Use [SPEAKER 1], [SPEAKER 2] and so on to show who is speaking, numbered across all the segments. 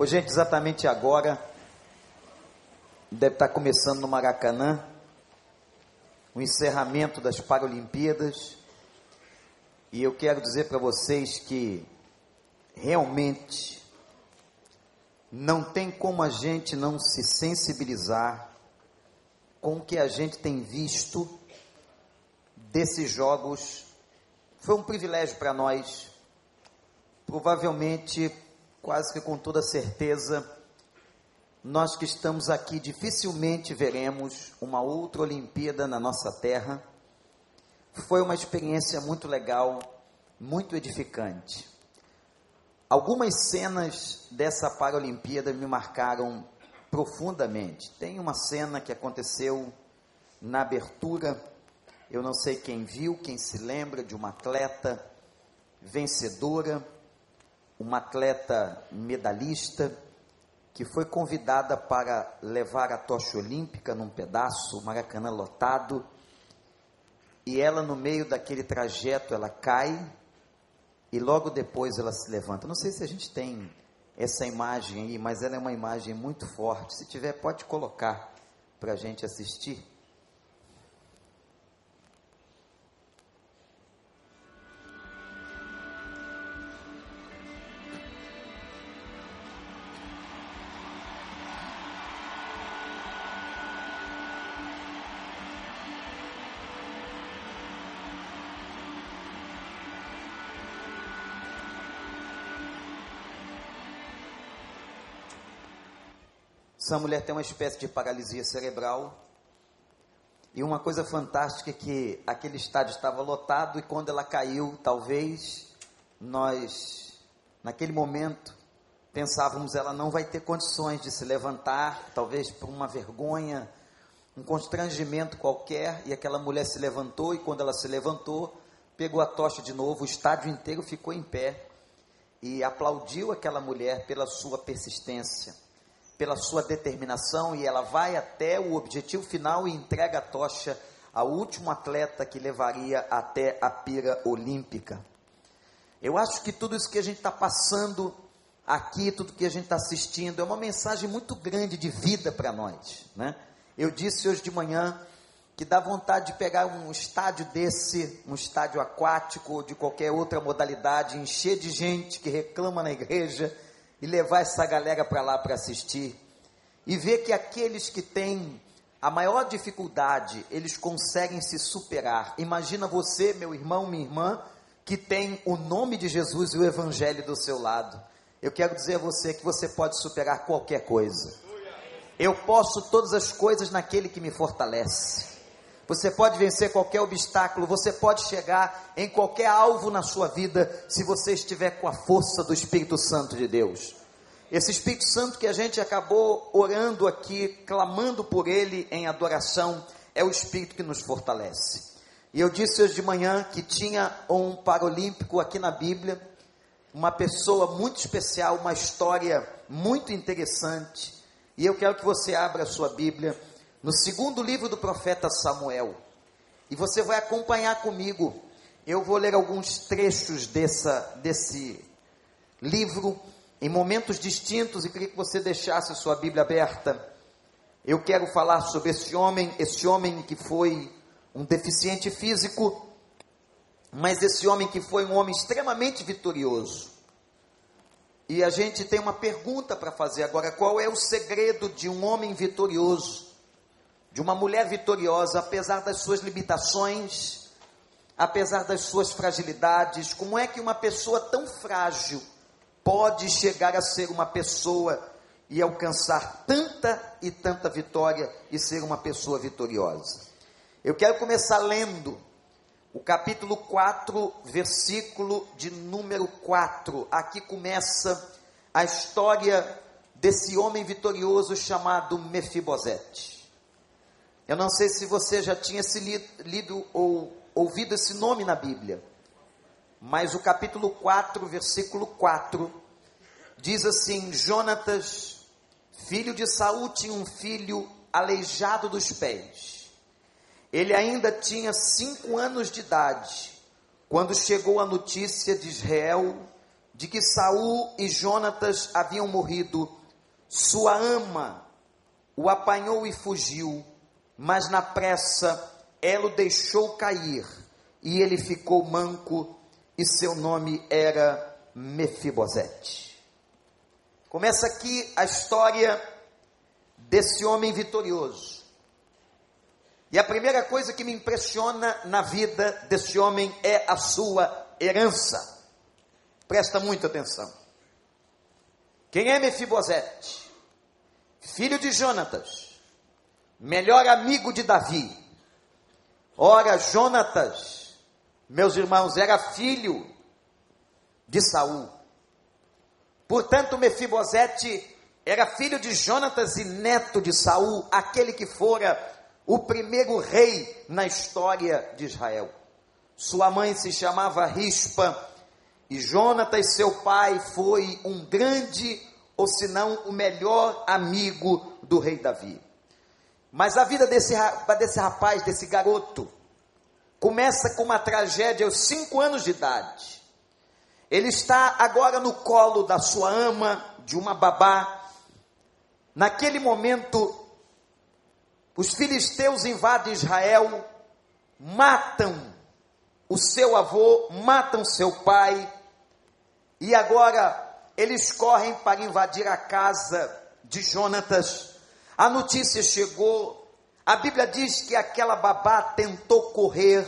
[SPEAKER 1] Ô, gente, exatamente agora, deve estar começando no Maracanã, o encerramento das Paralimpíadas, e eu quero dizer para vocês que realmente não tem como a gente não se sensibilizar com o que a gente tem visto desses jogos. Foi um privilégio para nós, provavelmente quase que com toda certeza, nós que estamos aqui dificilmente veremos uma outra Olimpíada na nossa terra. Foi uma experiência muito legal, muito edificante. Algumas cenas dessa Paralimpíada me marcaram profundamente. Tem uma cena que aconteceu na abertura, eu não sei quem viu, quem se lembra de uma atleta vencedora uma atleta medalhista que foi convidada para levar a tocha olímpica num pedaço, o Maracanã lotado, e ela no meio daquele trajeto ela cai e logo depois ela se levanta. Não sei se a gente tem essa imagem aí, mas ela é uma imagem muito forte. Se tiver, pode colocar para a gente assistir. Essa mulher tem uma espécie de paralisia cerebral. E uma coisa fantástica é que aquele estádio estava lotado e quando ela caiu, talvez nós, naquele momento, pensávamos ela não vai ter condições de se levantar, talvez por uma vergonha, um constrangimento qualquer, e aquela mulher se levantou e quando ela se levantou, pegou a tocha de novo, o estádio inteiro ficou em pé e aplaudiu aquela mulher pela sua persistência pela sua determinação e ela vai até o objetivo final e entrega a tocha ao último atleta que levaria até a pira olímpica. Eu acho que tudo isso que a gente está passando aqui, tudo que a gente está assistindo, é uma mensagem muito grande de vida para nós. Né? Eu disse hoje de manhã que dá vontade de pegar um estádio desse, um estádio aquático ou de qualquer outra modalidade, encher de gente que reclama na igreja e levar essa galera para lá para assistir e ver que aqueles que têm a maior dificuldade, eles conseguem se superar. Imagina você, meu irmão, minha irmã, que tem o nome de Jesus e o evangelho do seu lado. Eu quero dizer a você que você pode superar qualquer coisa. Eu posso todas as coisas naquele que me fortalece. Você pode vencer qualquer obstáculo, você pode chegar em qualquer alvo na sua vida, se você estiver com a força do Espírito Santo de Deus. Esse Espírito Santo que a gente acabou orando aqui, clamando por ele em adoração, é o Espírito que nos fortalece. E eu disse hoje de manhã que tinha um paralímpico aqui na Bíblia, uma pessoa muito especial, uma história muito interessante. E eu quero que você abra a sua Bíblia no segundo livro do profeta Samuel. E você vai acompanhar comigo. Eu vou ler alguns trechos dessa, desse livro em momentos distintos e queria que você deixasse sua Bíblia aberta. Eu quero falar sobre esse homem, esse homem que foi um deficiente físico, mas esse homem que foi um homem extremamente vitorioso. E a gente tem uma pergunta para fazer agora: qual é o segredo de um homem vitorioso? De uma mulher vitoriosa, apesar das suas limitações, apesar das suas fragilidades. Como é que uma pessoa tão frágil pode chegar a ser uma pessoa e alcançar tanta e tanta vitória e ser uma pessoa vitoriosa? Eu quero começar lendo o capítulo 4, versículo de número 4. Aqui começa a história desse homem vitorioso chamado Mefibosete. Eu não sei se você já tinha se lido, lido ou ouvido esse nome na Bíblia, mas o capítulo 4, versículo 4, diz assim: Jonatas, filho de Saul, tinha um filho aleijado dos pés. Ele ainda tinha cinco anos de idade quando chegou a notícia de Israel de que Saul e Jonatas haviam morrido, sua ama o apanhou e fugiu, mas na pressa ela o deixou cair, e ele ficou manco, e seu nome era Mefibosete. Começa aqui a história desse homem vitorioso. E a primeira coisa que me impressiona na vida desse homem é a sua herança. Presta muita atenção. Quem é Mefibosete? Filho de Jonatas, melhor amigo de Davi. Ora, Jonatas, meus irmãos, era filho de Saul. Portanto, Mefibosete era filho de Jonatas e neto de Saul, aquele que fora o primeiro rei na história de Israel. Sua mãe se chamava Rispa e Jonatas, seu pai, foi um grande, ou se não o melhor amigo do rei Davi. Mas a vida desse, desse rapaz, desse garoto, começa com uma tragédia aos cinco anos de idade. Ele está agora no colo da sua ama, de uma babá. Naquele momento, os filisteus invadem Israel, matam o seu avô, matam seu pai, e agora eles correm para invadir a casa de Jonatas. A notícia chegou. A Bíblia diz que aquela babá tentou correr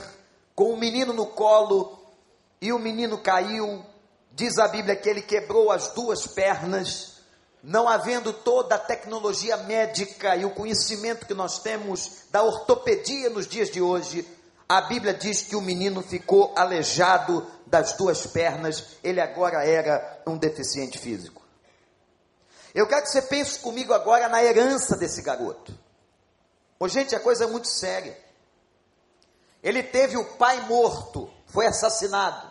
[SPEAKER 1] com o menino no colo e o menino caiu. Diz a Bíblia que ele quebrou as duas pernas. Não havendo toda a tecnologia médica e o conhecimento que nós temos da ortopedia nos dias de hoje, a Bíblia diz que o menino ficou aleijado das duas pernas, ele agora era um deficiente físico. Eu quero que você pense comigo agora na herança desse garoto. Ô, gente, a coisa é muito séria. Ele teve o pai morto, foi assassinado.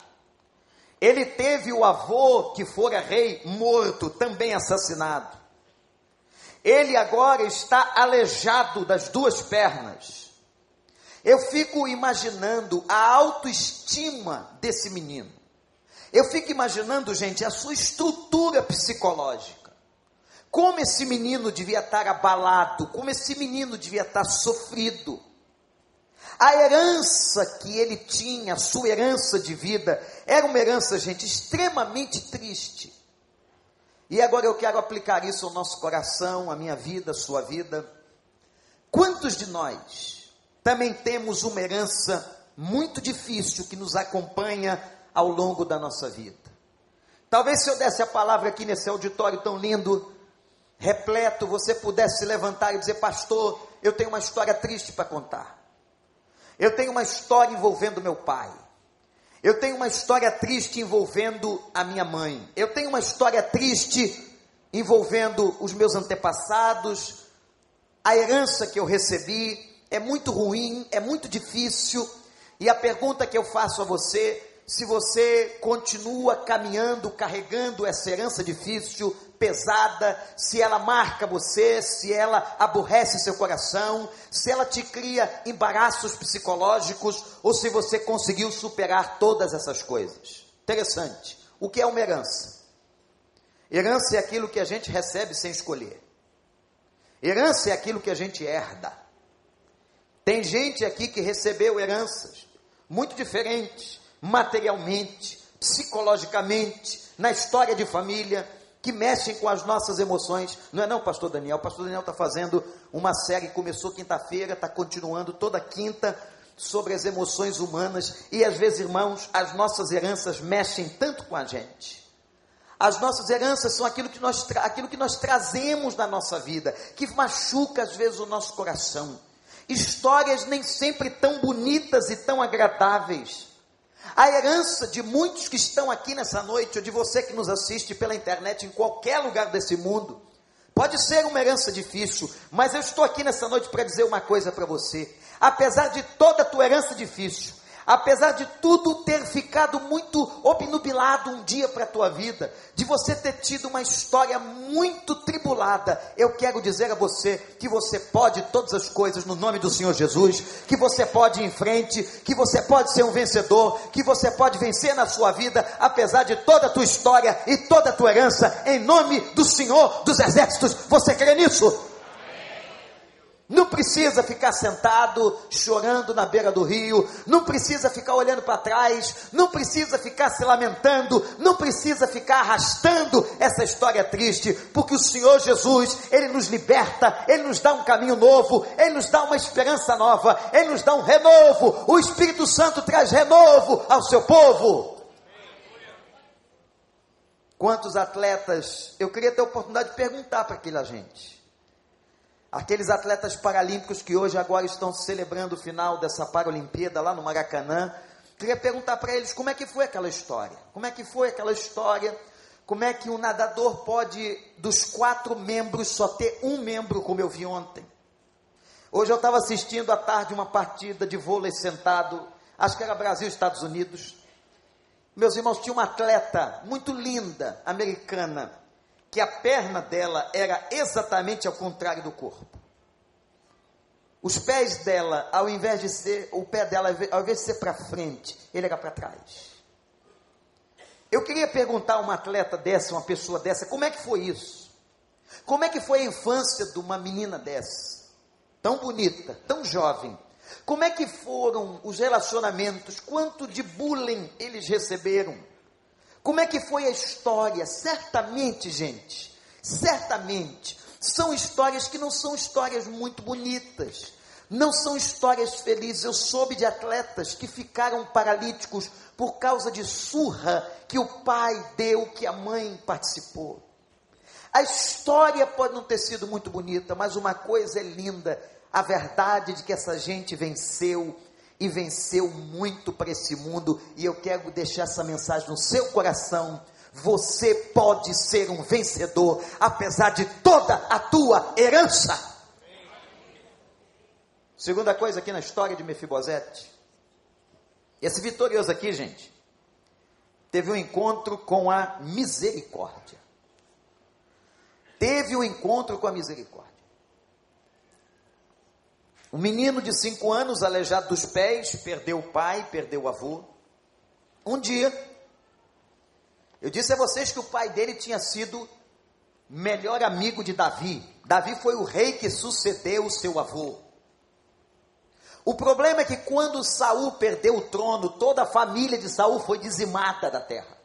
[SPEAKER 1] Ele teve o avô, que fora rei, morto, também assassinado. Ele agora está aleijado das duas pernas. Eu fico imaginando a autoestima desse menino. Eu fico imaginando, gente, a sua estrutura psicológica. Como esse menino devia estar abalado, como esse menino devia estar sofrido. A herança que ele tinha, a sua herança de vida, era uma herança, gente, extremamente triste. E agora eu quero aplicar isso ao nosso coração, à minha vida, à sua vida. Quantos de nós também temos uma herança muito difícil que nos acompanha ao longo da nossa vida. Talvez se eu desse a palavra aqui nesse auditório tão lindo, repleto, você pudesse levantar e dizer: Pastor, eu tenho uma história triste para contar. Eu tenho uma história envolvendo meu pai. Eu tenho uma história triste envolvendo a minha mãe. Eu tenho uma história triste envolvendo os meus antepassados, a herança que eu recebi, é muito ruim, é muito difícil. E a pergunta que eu faço a você, se você continua caminhando, carregando essa herança difícil, pesada, se ela marca você, se ela aborrece seu coração, se ela te cria embaraços psicológicos, ou se você conseguiu superar todas essas coisas. Interessante. O que é uma herança? Herança é aquilo que a gente recebe sem escolher. Herança é aquilo que a gente herda. Tem gente aqui que recebeu heranças muito diferentes, materialmente, psicologicamente, na história de família, que mexem com as nossas emoções. Não é não, pastor Daniel? O pastor Daniel está fazendo uma série, começou quinta-feira, está continuando toda quinta sobre as emoções humanas. E às vezes, irmãos, as nossas heranças mexem tanto com a gente. As nossas heranças são aquilo que nós, aquilo que nós trazemos na nossa vida, que machuca às vezes o nosso coração histórias nem sempre tão bonitas e tão agradáveis. A herança de muitos que estão aqui nessa noite, ou de você que nos assiste pela internet em qualquer lugar desse mundo, pode ser uma herança difícil, mas eu estou aqui nessa noite para dizer uma coisa para você. Apesar de toda a tua herança difícil, apesar de tudo ter ficado muito obnubilado um dia para a tua vida, de você ter tido uma história muito tribulada, eu quero dizer a você que você pode todas as coisas no nome do Senhor Jesus, que você pode ir em frente, que você pode ser um vencedor, que você pode vencer na sua vida, apesar de toda a tua história e toda a tua herança, em nome do Senhor dos Exércitos. Você crê nisso? Não precisa ficar sentado chorando na beira do rio, não precisa ficar olhando para trás, não precisa ficar se lamentando, não precisa ficar arrastando essa história triste, porque o Senhor Jesus, Ele nos liberta, Ele nos dá um caminho novo, Ele nos dá uma esperança nova, Ele nos dá um renovo, o Espírito Santo traz renovo ao seu povo. Quantos atletas, eu queria ter a oportunidade de perguntar para aquela gente Aqueles atletas paralímpicos que hoje agora estão celebrando o final dessa Paralimpíada lá no Maracanã, queria perguntar para eles como é que foi aquela história. Como é que foi aquela história? Como é que um nadador pode, dos quatro membros, só ter um membro, como eu vi ontem? Hoje eu estava assistindo à tarde uma partida de vôlei sentado, acho que era Brasil Estados Unidos. Meus irmãos, tinha uma atleta muito linda, americana, que a perna dela era exatamente ao contrário do corpo. Os pés dela, ao invés de ser, o pé dela, ao invés de ser para frente, ele era para trás. Eu queria perguntar a uma atleta dessa, uma pessoa dessa, como é que foi isso? Como é que foi a infância de uma menina dessa? Tão bonita, tão jovem. Como é que foram os relacionamentos? Quanto de bullying eles receberam? Como é que foi a história? Certamente, gente, certamente, são histórias que não são histórias muito bonitas, não são histórias felizes. Eu soube de atletas que ficaram paralíticos por causa de surra que o pai deu, que a mãe participou. A história pode não ter sido muito bonita, mas uma coisa é linda: a verdade de que essa gente venceu e venceu muito para esse mundo, e eu quero deixar essa mensagem no seu coração. Você pode ser um vencedor, apesar de toda a tua herança. Segunda coisa aqui na história de Mefibosete. Esse vitorioso aqui, gente, teve um encontro com a misericórdia. Teve um encontro com a misericórdia. Um menino de cinco anos, aleijado dos pés, perdeu o pai, perdeu o avô. Um dia, eu disse a vocês que o pai dele tinha sido melhor amigo de Davi. Davi foi o rei que sucedeu o seu avô. O problema é que quando Saul perdeu o trono, toda a família de Saul foi dizimada da terra.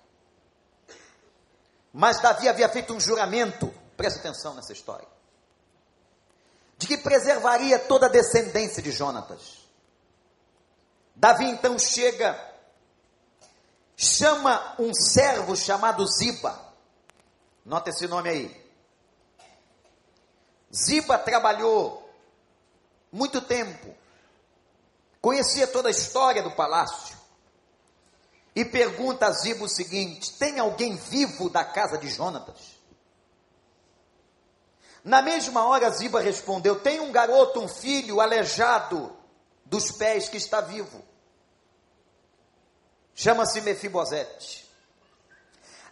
[SPEAKER 1] Mas Davi havia feito um juramento, preste atenção nessa história de que preservaria toda a descendência de Jonatas. Davi então chega, chama um servo chamado Ziba, nota esse nome aí. Ziba trabalhou muito tempo, conhecia toda a história do palácio, e pergunta a Ziba o seguinte: tem alguém vivo da casa de Jonatas? Na mesma hora, Ziba respondeu: Tem um garoto, um filho aleijado dos pés que está vivo. Chama-se Mefibosete.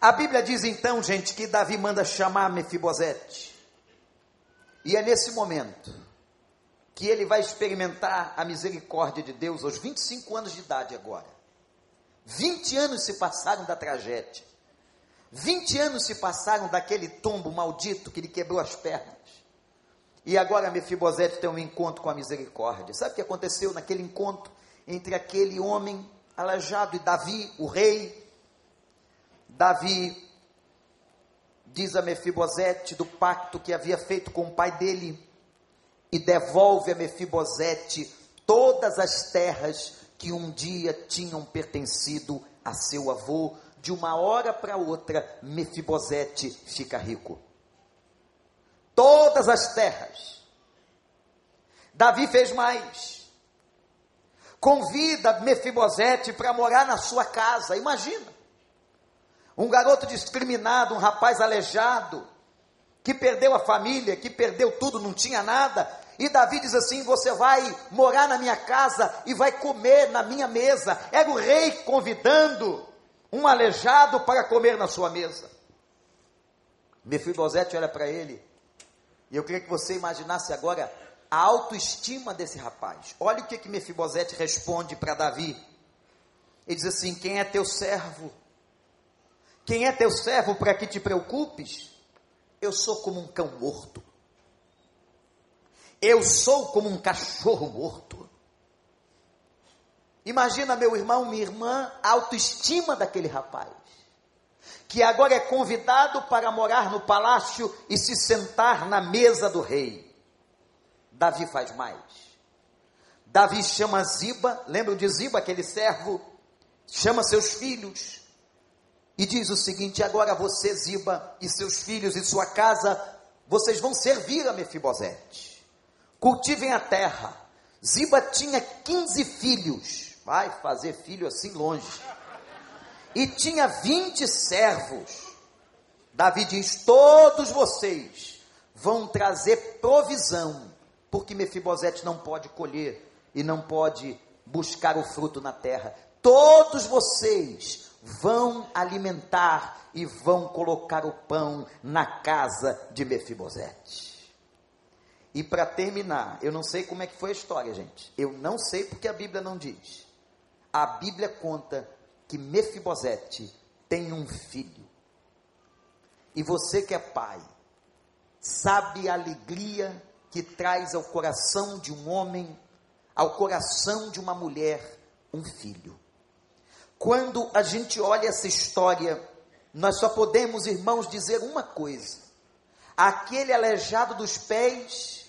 [SPEAKER 1] A Bíblia diz então, gente, que Davi manda chamar Mefibosete. E é nesse momento que ele vai experimentar a misericórdia de Deus aos 25 anos de idade agora. 20 anos se passaram da tragédia. 20 anos se passaram daquele tombo maldito que lhe quebrou as pernas. E agora Mefibosete tem um encontro com a misericórdia. Sabe o que aconteceu naquele encontro entre aquele homem aleijado e Davi, o rei? Davi diz a Mefibosete do pacto que havia feito com o pai dele e devolve a Mefibosete todas as terras que um dia tinham pertencido a seu avô, de uma hora para outra, Mefibosete fica rico. Todas as terras. Davi fez mais. Convida Mefibosete para morar na sua casa. Imagina. Um garoto discriminado, um rapaz aleijado, que perdeu a família, que perdeu tudo, não tinha nada, E Davi diz assim: Você vai morar na minha casa e vai comer na minha mesa. Era o rei convidando um aleijado para comer na sua mesa. Mefibosete olha para ele, e eu queria que você imaginasse agora a autoestima desse rapaz. Olha o que, que Mefibosete responde para Davi. Ele diz assim: Quem é teu servo? Quem é teu servo para que te preocupes? Eu sou como um cão morto. Eu sou como um cachorro morto. Imagina, meu irmão, minha irmã, a autoestima daquele rapaz, que agora é convidado para morar no palácio e se sentar na mesa do rei. Davi faz mais. Davi chama Ziba, lembram de Ziba, aquele servo? Chama seus filhos e diz o seguinte: agora você, Ziba, e seus filhos e sua casa, vocês vão servir a Mefibosete cultivem a terra. Ziba tinha 15 filhos, vai fazer filho assim longe, e tinha 20 servos. Davi diz: Todos vocês vão trazer provisão, porque Mefibosete não pode colher e não pode buscar o fruto na terra. Todos vocês vão alimentar e vão colocar o pão na casa de Mefibosete. E para terminar, eu não sei como é que foi a história, gente. Eu não sei porque a Bíblia não diz. A Bíblia conta que Mefibosete tem um filho. E você que é pai, sabe a alegria que traz ao coração de um homem, ao coração de uma mulher, um filho. Quando a gente olha essa história, nós só podemos, irmãos, dizer uma coisa: aquele aleijado dos pés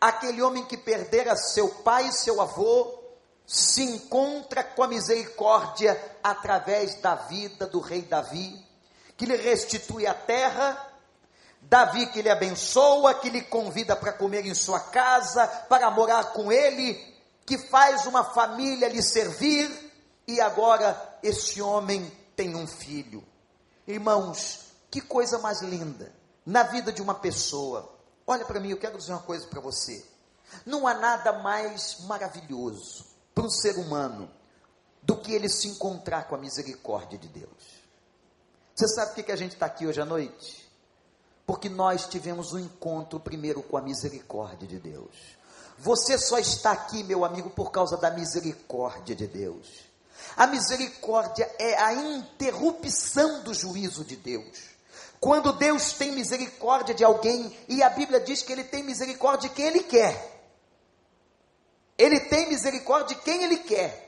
[SPEAKER 1] aquele homem que perdera seu pai e seu avô, se encontra com a misericórdia através da vida do rei Davi, que lhe restitui a terra, Davi que lhe abençoa, que lhe convida para comer em sua casa, para morar com ele, que faz uma família lhe servir, e agora esse homem tem um filho. Irmãos, que coisa mais linda na vida de uma pessoa Olha para mim, eu quero dizer uma coisa para você. Não há nada mais maravilhoso para um ser humano do que ele se encontrar com a misericórdia de Deus. Você sabe por que a gente está aqui hoje à noite? Porque nós tivemos um encontro primeiro com a misericórdia de Deus. Você só está aqui, meu amigo, por causa da misericórdia de Deus. A misericórdia é a interrupção do juízo de Deus. Quando Deus tem misericórdia de alguém, e a Bíblia diz que Ele tem misericórdia de quem Ele quer. Ele tem misericórdia de quem Ele quer.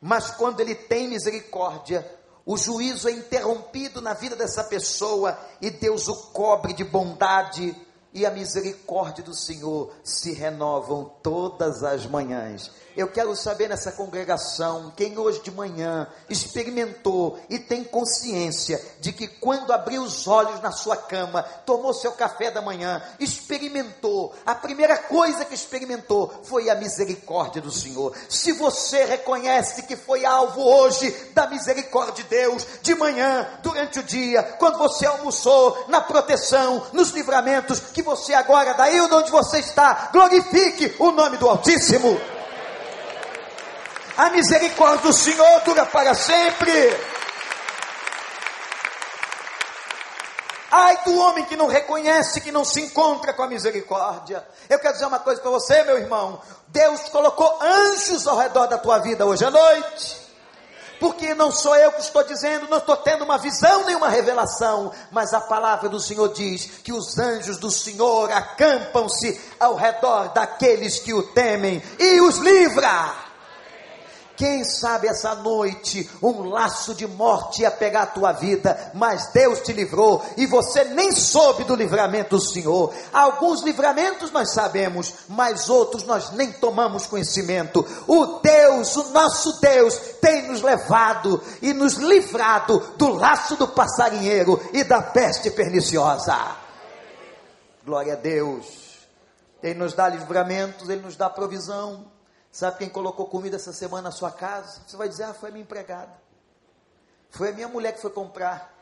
[SPEAKER 1] Mas quando Ele tem misericórdia, o juízo é interrompido na vida dessa pessoa e Deus o cobre de bondade e a misericórdia do Senhor se renovam todas as manhãs. Eu quero saber nessa congregação, quem hoje de manhã experimentou e tem consciência de que quando abriu os olhos na sua cama, tomou seu café da manhã, experimentou, a primeira coisa que experimentou foi a misericórdia do Senhor. Se você reconhece que foi alvo hoje da misericórdia de Deus, de manhã, durante o dia, quando você almoçou, na proteção, nos livramentos, que você agora, daí onde você está, glorifique o nome do Altíssimo. A misericórdia do Senhor dura para sempre. Ai do homem que não reconhece, que não se encontra com a misericórdia. Eu quero dizer uma coisa para você, meu irmão. Deus colocou anjos ao redor da tua vida hoje à noite. Porque não sou eu que estou dizendo, não estou tendo uma visão nem uma revelação, mas a palavra do Senhor diz que os anjos do Senhor acampam-se ao redor daqueles que o temem e os livra. Quem sabe essa noite um laço de morte ia pegar a tua vida, mas Deus te livrou e você nem soube do livramento do Senhor. Alguns livramentos nós sabemos, mas outros nós nem tomamos conhecimento. O Deus, o nosso Deus, tem nos levado e nos livrado do laço do passarinheiro e da peste perniciosa. Glória a Deus. Ele nos dá livramentos, ele nos dá provisão. Sabe quem colocou comida essa semana na sua casa? Você vai dizer, ah, foi a minha empregada. Foi a minha mulher que foi comprar.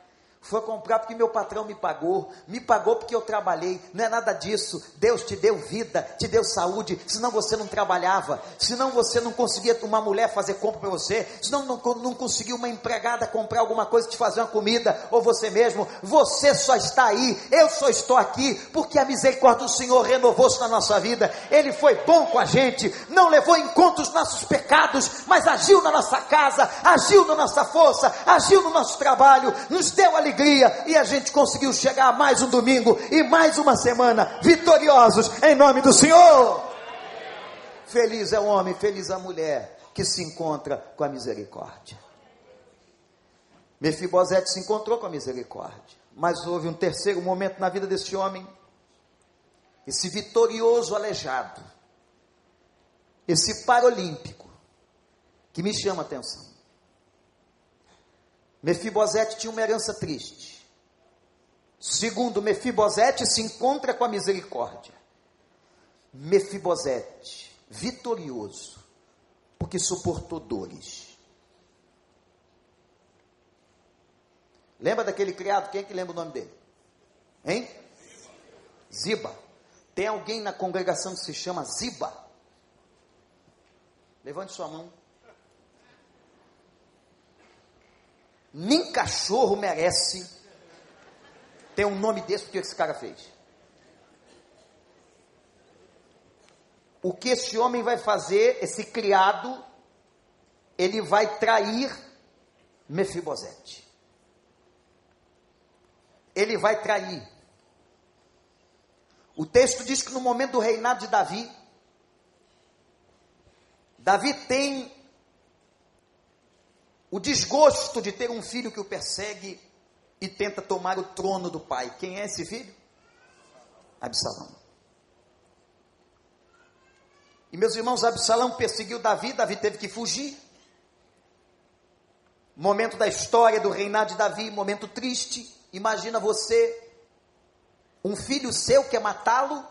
[SPEAKER 1] Foi comprar porque meu patrão me pagou, me pagou porque eu trabalhei. Não é nada disso. Deus te deu vida, te deu saúde, senão você não trabalhava, senão você não conseguia uma mulher fazer compra para você, senão não, não conseguia uma empregada comprar alguma coisa, te fazer uma comida, ou você mesmo. Você só está aí, eu só estou aqui, porque a misericórdia do Senhor renovou-se na nossa vida. Ele foi bom com a gente, não levou em conta os nossos pecados, mas agiu na nossa casa, agiu na nossa força, agiu no nosso trabalho, nos deu alegria alegria e a gente conseguiu chegar a mais um domingo e mais uma semana vitoriosos em nome do Senhor. Feliz é o homem, feliz a mulher que se encontra com a misericórdia. Mefibosete se encontrou com a misericórdia, mas houve um terceiro momento na vida desse homem, esse vitorioso aleijado, esse paralímpico, que me chama a atenção. Mefibosete tinha uma herança triste. Segundo, Mefibosete se encontra com a misericórdia. Mefibosete, vitorioso, porque suportou dores. Lembra daquele criado? Quem é que lembra o nome dele? Hein? Ziba. Tem alguém na congregação que se chama Ziba? Levante sua mão. Nem cachorro merece ter um nome desse que esse cara fez. O que esse homem vai fazer, esse criado, ele vai trair Mefibosete. Ele vai trair. O texto diz que no momento do reinado de Davi, Davi tem o desgosto de ter um filho que o persegue e tenta tomar o trono do pai. Quem é esse filho? Absalão. E meus irmãos, Absalão perseguiu Davi, Davi teve que fugir. Momento da história do reinado de Davi, momento triste. Imagina você, um filho seu quer matá-lo,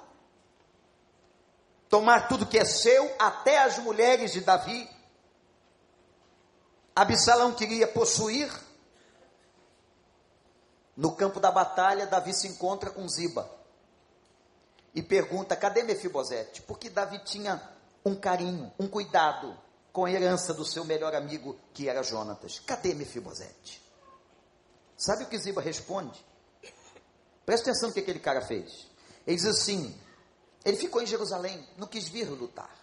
[SPEAKER 1] tomar tudo que é seu, até as mulheres de Davi, Absalão queria possuir. No campo da batalha, Davi se encontra com Ziba e pergunta: cadê Mefibosete? Porque Davi tinha um carinho, um cuidado com a herança do seu melhor amigo, que era Jonatas. Cadê Mefibosete? Sabe o que Ziba responde? Presta atenção no que aquele cara fez. Ele diz assim: ele ficou em Jerusalém, não quis vir lutar.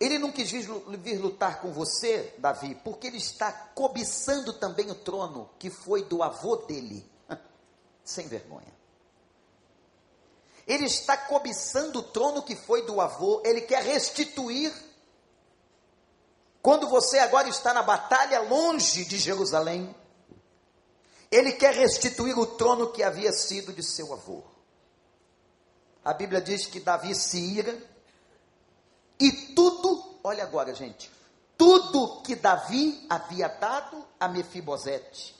[SPEAKER 1] Ele não quis vir lutar com você, Davi, porque ele está cobiçando também o trono que foi do avô dele. Sem vergonha. Ele está cobiçando o trono que foi do avô, ele quer restituir. Quando você agora está na batalha longe de Jerusalém, ele quer restituir o trono que havia sido de seu avô. A Bíblia diz que Davi se ira e tudo, olha agora, gente, tudo que Davi havia dado a Mefibosete,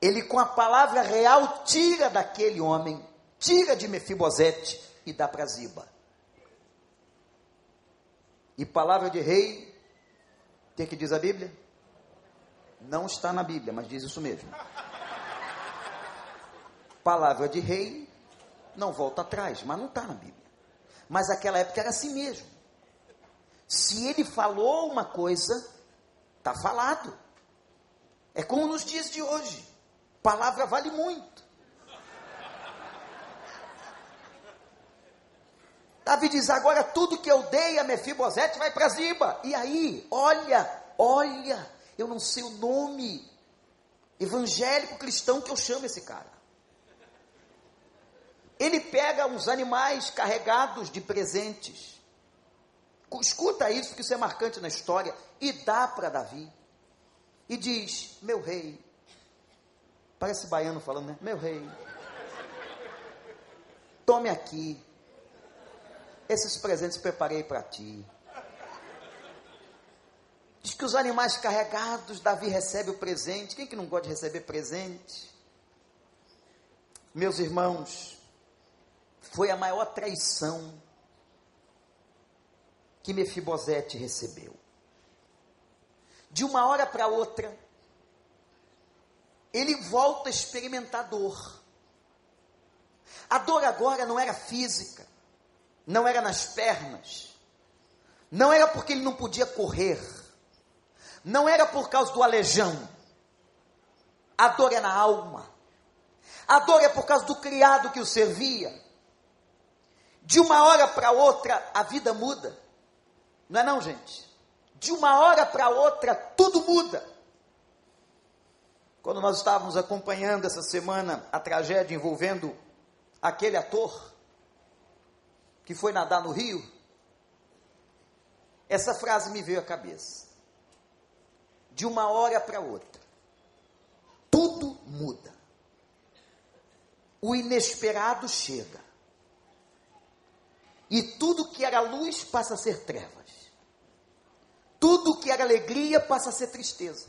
[SPEAKER 1] ele com a palavra real tira daquele homem, tira de Mefibosete e dá para Ziba. E palavra de rei, o que, que diz a Bíblia? Não está na Bíblia, mas diz isso mesmo. Palavra de rei não volta atrás, mas não está na Bíblia. Mas aquela época era assim mesmo. Se ele falou uma coisa, está falado. É como nos dias de hoje. Palavra vale muito. Davi diz: agora tudo que eu dei a Mefibosete vai para Ziba. E aí, olha, olha, eu não sei o nome evangélico cristão que eu chamo esse cara. Ele pega uns animais carregados de presentes escuta isso, porque isso é marcante na história, e dá para Davi. E diz: Meu rei, parece baiano falando, né? Meu rei, tome aqui, esses presentes preparei para ti. Diz que os animais carregados, Davi recebe o presente. Quem que não gosta de receber presente? Meus irmãos, foi a maior traição que Mefibosete recebeu. De uma hora para outra, ele volta a experimentar dor. A dor agora não era física, não era nas pernas, não era porque ele não podia correr, não era por causa do aleijão. A dor é na alma. A dor é por causa do criado que o servia. De uma hora para outra, a vida muda. Não é não, gente? De uma hora para outra, tudo muda. Quando nós estávamos acompanhando essa semana a tragédia envolvendo aquele ator que foi nadar no rio, essa frase me veio à cabeça. De uma hora para outra, tudo muda. O inesperado chega. E tudo que era luz passa a ser trevas. Tudo que era alegria passa a ser tristeza.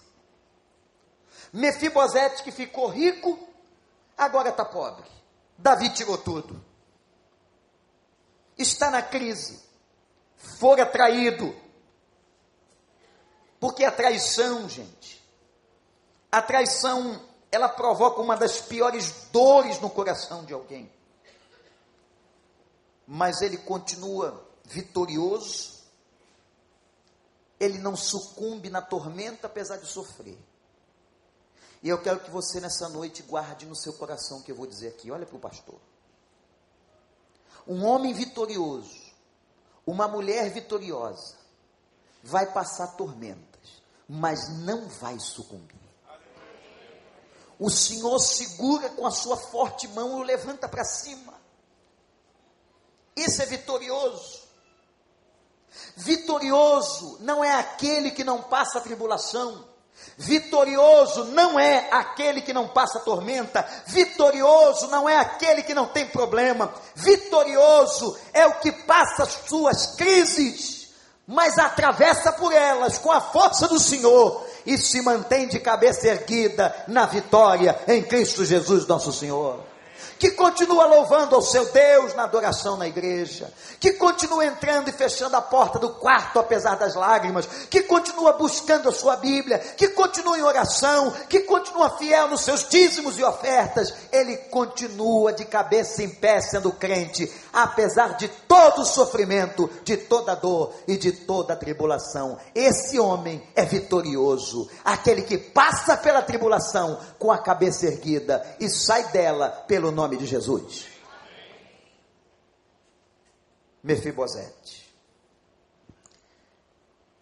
[SPEAKER 1] Mefibosete, que ficou rico, agora está pobre. Davi tirou tudo. Está na crise. Fora traído. Porque a traição, gente, a traição, ela provoca uma das piores dores no coração de alguém. Mas ele continua vitorioso, ele não sucumbe na tormenta apesar de sofrer. E eu quero que você nessa noite guarde no seu coração o que eu vou dizer aqui. Olha para o pastor. Um homem vitorioso, uma mulher vitoriosa, vai passar tormentas, mas não vai sucumbir. O Senhor segura com a sua forte mão e o levanta para cima. Isso é vitorioso. Vitorioso não é aquele que não passa tribulação. Vitorioso não é aquele que não passa tormenta, vitorioso não é aquele que não tem problema, vitorioso é o que passa as suas crises, mas atravessa por elas com a força do Senhor e se mantém de cabeça erguida na vitória em Cristo Jesus, nosso Senhor que continua louvando ao seu Deus na adoração na igreja, que continua entrando e fechando a porta do quarto apesar das lágrimas, que continua buscando a sua Bíblia, que continua em oração, que continua fiel nos seus dízimos e ofertas, ele continua de cabeça em pé sendo crente, apesar de todo o sofrimento, de toda dor e de toda tribulação. Esse homem é vitorioso, aquele que passa pela tribulação com a cabeça erguida e sai dela pelo nome nome de Jesus. Mefibosete.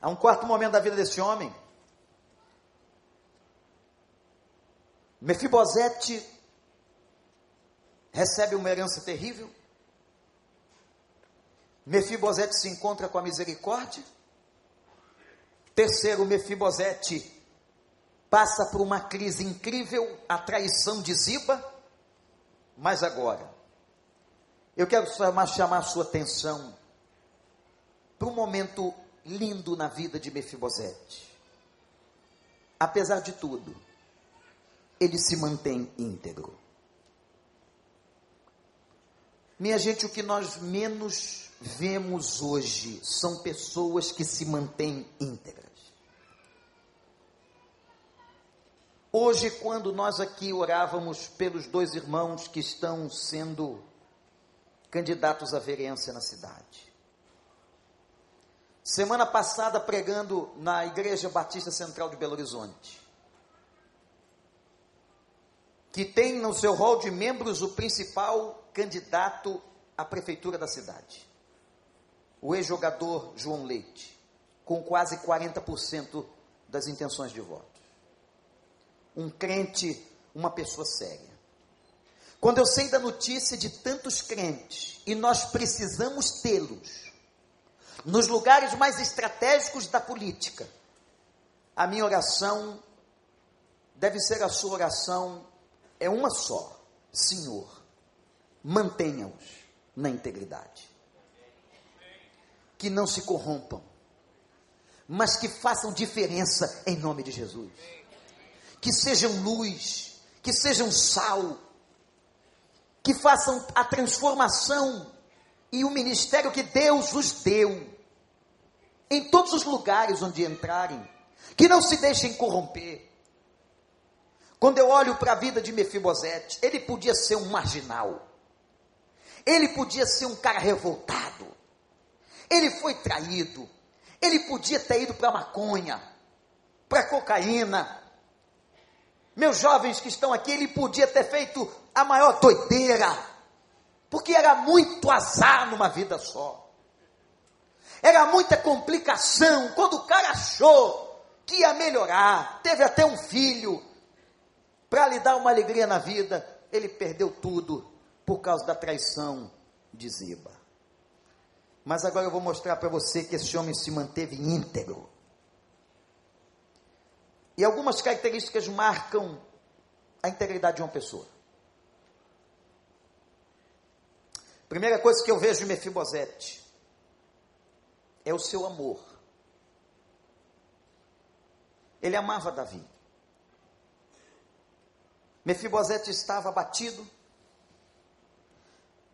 [SPEAKER 1] Há um quarto momento da vida desse homem. Mefibosete recebe uma herança terrível. Mefibosete se encontra com a misericórdia. Terceiro, Mefibosete passa por uma crise incrível, a traição de Ziba. Mas agora, eu quero chamar, a sua atenção para um momento lindo na vida de Mefibosete. Apesar de tudo, ele se mantém íntegro. Minha gente, o que nós menos vemos hoje são pessoas que se mantêm íntegras. Hoje, quando nós aqui orávamos pelos dois irmãos que estão sendo candidatos à vereança na cidade. Semana passada, pregando na Igreja Batista Central de Belo Horizonte, que tem no seu rol de membros o principal candidato à prefeitura da cidade, o ex-jogador João Leite, com quase 40% das intenções de voto um crente, uma pessoa séria. Quando eu sei da notícia de tantos crentes, e nós precisamos tê-los, nos lugares mais estratégicos da política, a minha oração deve ser a sua oração, é uma só: Senhor, mantenha-os na integridade. Que não se corrompam, mas que façam diferença em nome de Jesus que sejam luz, que sejam sal, que façam a transformação e o ministério que Deus os deu, em todos os lugares onde entrarem, que não se deixem corromper. Quando eu olho para a vida de Mefibosete, ele podia ser um marginal. Ele podia ser um cara revoltado. Ele foi traído. Ele podia ter ido para maconha, para cocaína. Meus jovens que estão aqui, ele podia ter feito a maior doideira, porque era muito azar numa vida só. Era muita complicação. Quando o cara achou que ia melhorar, teve até um filho, para lhe dar uma alegria na vida, ele perdeu tudo por causa da traição de Ziba. Mas agora eu vou mostrar para você que esse homem se manteve íntegro. E algumas características marcam a integridade de uma pessoa. Primeira coisa que eu vejo em Mefibosete é o seu amor. Ele amava Davi. Mefibosete estava abatido,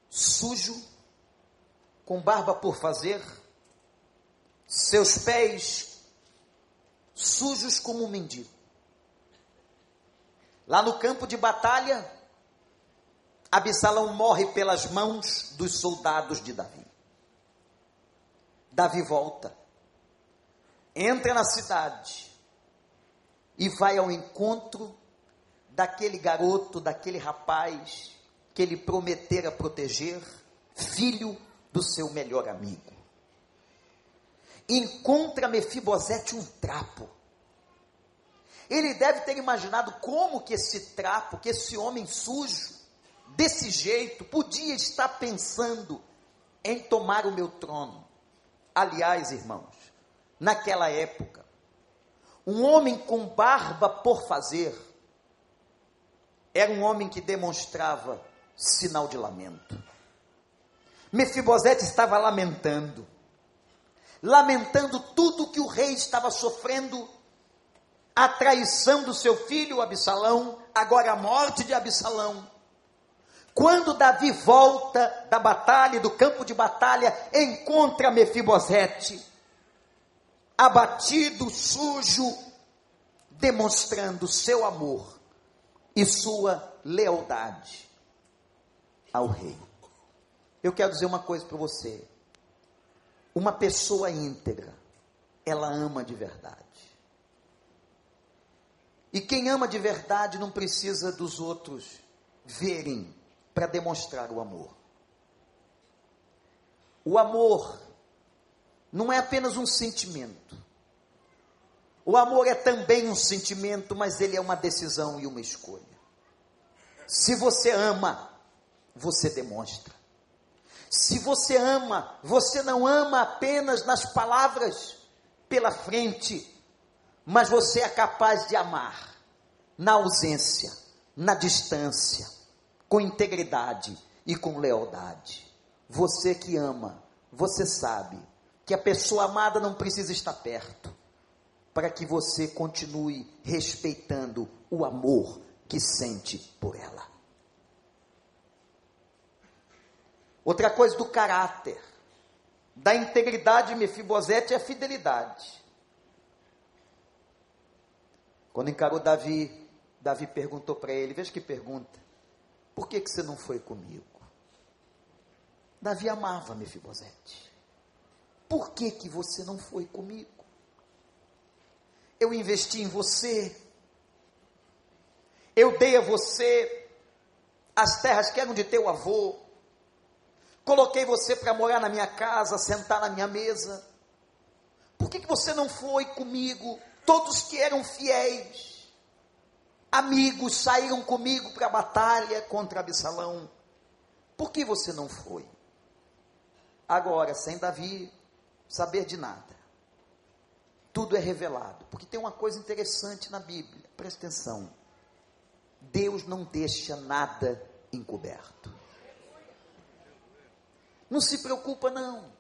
[SPEAKER 1] sujo, com barba por fazer, seus pés sujos como um mendigo. Lá no campo de batalha, Absalão morre pelas mãos dos soldados de Davi. Davi volta, entra na cidade e vai ao encontro daquele garoto, daquele rapaz que ele prometera proteger, filho do seu melhor amigo. Encontra Mefibosete um trapo. Ele deve ter imaginado como que esse trapo, que esse homem sujo, desse jeito, podia estar pensando em tomar o meu trono. Aliás, irmãos, naquela época, um homem com barba por fazer, era um homem que demonstrava sinal de lamento. Mefibosete estava lamentando, lamentando tudo que o rei estava sofrendo, a traição do seu filho Absalão, agora a morte de Absalão. Quando Davi volta da batalha, do campo de batalha, encontra Mefibosete, abatido, sujo, demonstrando seu amor e sua lealdade ao rei. Eu quero dizer uma coisa para você. Uma pessoa íntegra, ela ama de verdade. E quem ama de verdade não precisa dos outros verem para demonstrar o amor. O amor não é apenas um sentimento. O amor é também um sentimento, mas ele é uma decisão e uma escolha. Se você ama, você demonstra. Se você ama, você não ama apenas nas palavras pela frente, mas você é capaz de amar na ausência, na distância, com integridade e com lealdade. Você que ama, você sabe que a pessoa amada não precisa estar perto para que você continue respeitando o amor que sente por ela. Outra coisa do caráter, da integridade de Mefibosete é a fidelidade. Quando encarou Davi, Davi perguntou para ele, veja que pergunta, por que, que você não foi comigo? Davi amava Mefibosete. Por que, que você não foi comigo? eu investi em você, eu dei a você as terras que eram de teu avô, coloquei você para morar na minha casa, sentar na minha mesa. Por que, que você não foi comigo? Todos que eram fiéis, amigos, saíram comigo para a batalha contra Absalão. Por que você não foi? Agora, sem Davi saber de nada tudo é revelado. Porque tem uma coisa interessante na Bíblia, presta atenção. Deus não deixa nada encoberto. Não se preocupa, não.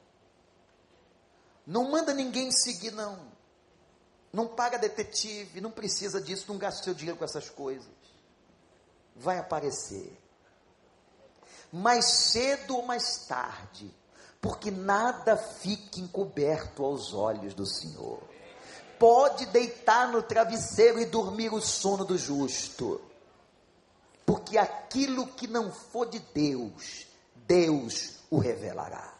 [SPEAKER 1] Não manda ninguém seguir, não. Não paga detetive, não precisa disso, não gasta seu dinheiro com essas coisas. Vai aparecer. Mais cedo ou mais tarde, porque nada fica encoberto aos olhos do Senhor pode deitar no travesseiro e dormir o sono do justo. Porque aquilo que não for de Deus, Deus o revelará.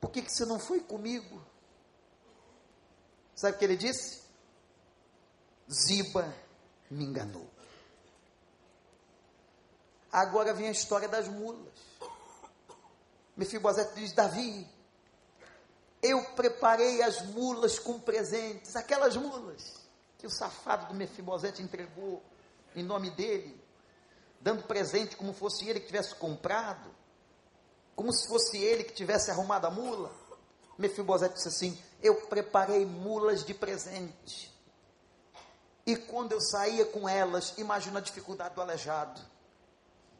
[SPEAKER 1] Por que, que você não foi comigo? Sabe o que ele disse? Ziba me enganou. Agora vem a história das mulas. Mefibosete diz: Davi, eu preparei as mulas com presentes, aquelas mulas que o safado do Mefibosete entregou em nome dele, dando presente como fosse ele que tivesse comprado, como se fosse ele que tivesse arrumado a mula. Mefibosete disse assim: Eu preparei mulas de presente. E quando eu saía com elas, imagina a dificuldade do aleijado,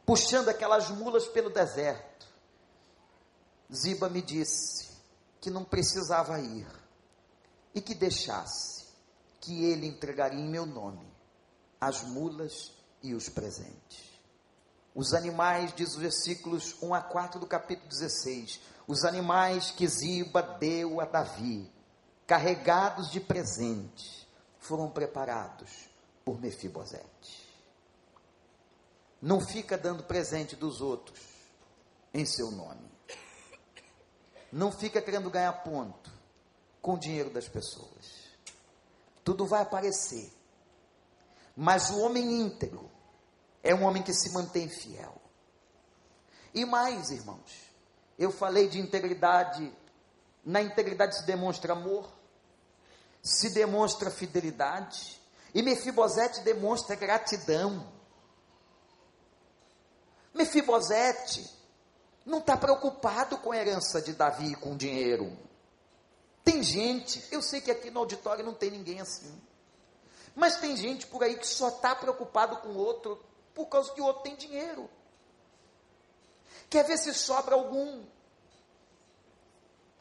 [SPEAKER 1] puxando aquelas mulas pelo deserto. Ziba me disse que não precisava ir e que deixasse, que ele entregaria em meu nome as mulas e os presentes. Os animais, diz os versículos 1 a 4 do capítulo 16, os animais que Ziba deu a Davi, carregados de presente, foram preparados por Mefibosete. Não fica dando presente dos outros em seu nome. Não fica querendo ganhar ponto com o dinheiro das pessoas. Tudo vai aparecer. Mas o homem íntegro é um homem que se mantém fiel. E mais, irmãos, eu falei de integridade. Na integridade se demonstra amor, se demonstra fidelidade, e Mefibosete demonstra gratidão. Mefibosete não está preocupado com a herança de Davi, com dinheiro. Tem gente, eu sei que aqui no auditório não tem ninguém assim, mas tem gente por aí que só está preocupado com outro por causa que o outro tem dinheiro. Quer ver se sobra algum,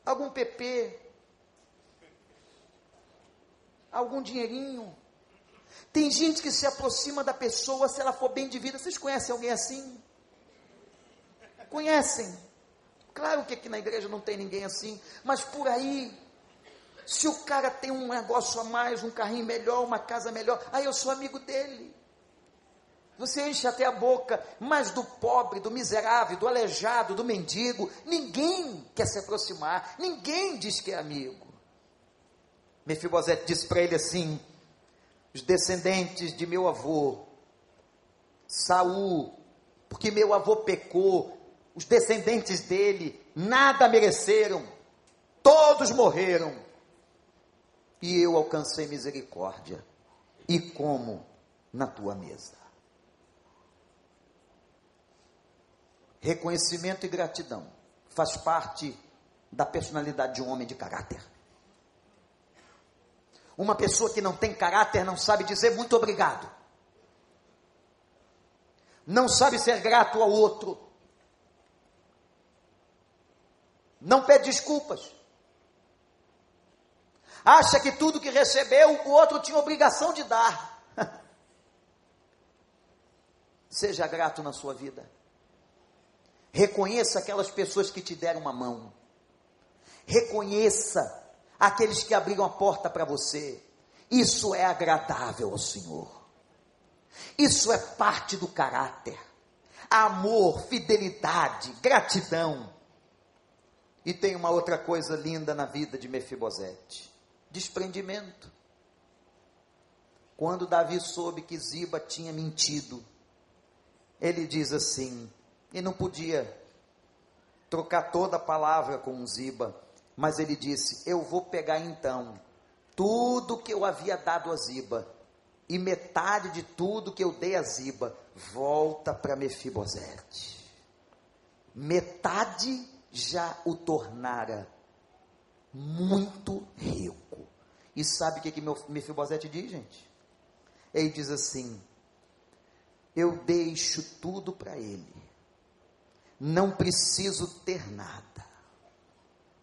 [SPEAKER 1] algum PP, algum dinheirinho. Tem gente que se aproxima da pessoa se ela for bem de vida. Vocês conhecem alguém assim? Conhecem? Claro que aqui na igreja não tem ninguém assim, mas por aí, se o cara tem um negócio a mais, um carrinho melhor, uma casa melhor, aí eu sou amigo dele. Você enche até a boca, mas do pobre, do miserável, do aleijado, do mendigo, ninguém quer se aproximar, ninguém diz que é amigo. Mefibosete disse para ele assim: os descendentes de meu avô, Saul, porque meu avô pecou, os descendentes dele nada mereceram, todos morreram, e eu alcancei misericórdia, e como na tua mesa. Reconhecimento e gratidão faz parte da personalidade de um homem de caráter. Uma pessoa que não tem caráter não sabe dizer muito obrigado. Não sabe ser grato ao outro. Não pede desculpas. Acha que tudo que recebeu o outro tinha obrigação de dar. Seja grato na sua vida. Reconheça aquelas pessoas que te deram uma mão. Reconheça aqueles que abriram a porta para você. Isso é agradável ao Senhor. Isso é parte do caráter. Amor, fidelidade, gratidão. E tem uma outra coisa linda na vida de Mefibosete: desprendimento. Quando Davi soube que Ziba tinha mentido, ele diz assim, e não podia trocar toda a palavra com Ziba, mas ele disse: Eu vou pegar então tudo que eu havia dado a Ziba, e metade de tudo que eu dei a Ziba, volta para Mefibosete. Metade já o tornara muito rico. E sabe o que, que Mefibosete diz, gente? Ele diz assim: Eu deixo tudo para ele, não preciso ter nada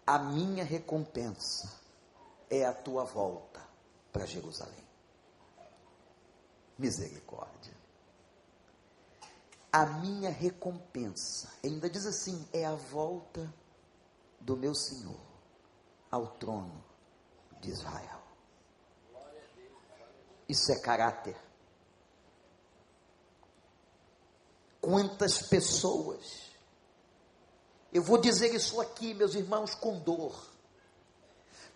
[SPEAKER 1] a minha recompensa é a tua volta para Jerusalém. Misericórdia. A minha recompensa, ele ainda diz assim, é a volta do meu Senhor ao trono de Israel. Isso é caráter. Quantas pessoas, eu vou dizer isso aqui, meus irmãos, com dor,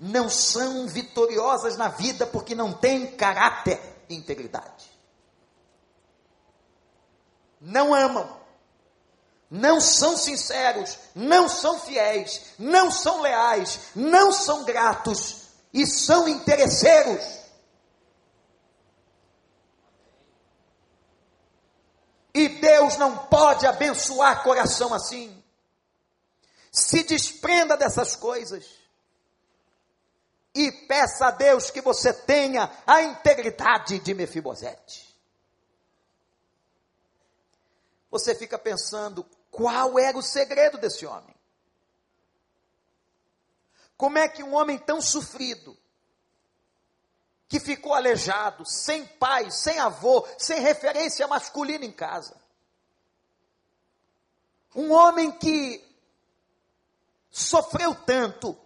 [SPEAKER 1] não são vitoriosas na vida porque não têm caráter e integridade. Não amam, não são sinceros, não são fiéis, não são leais, não são gratos e são interesseiros. E Deus não pode abençoar coração assim. Se desprenda dessas coisas. E peça a Deus que você tenha a integridade de Mefibosete. Você fica pensando, qual era o segredo desse homem? Como é que um homem tão sofrido, que ficou aleijado, sem pai, sem avô, sem referência masculina em casa. Um homem que sofreu tanto,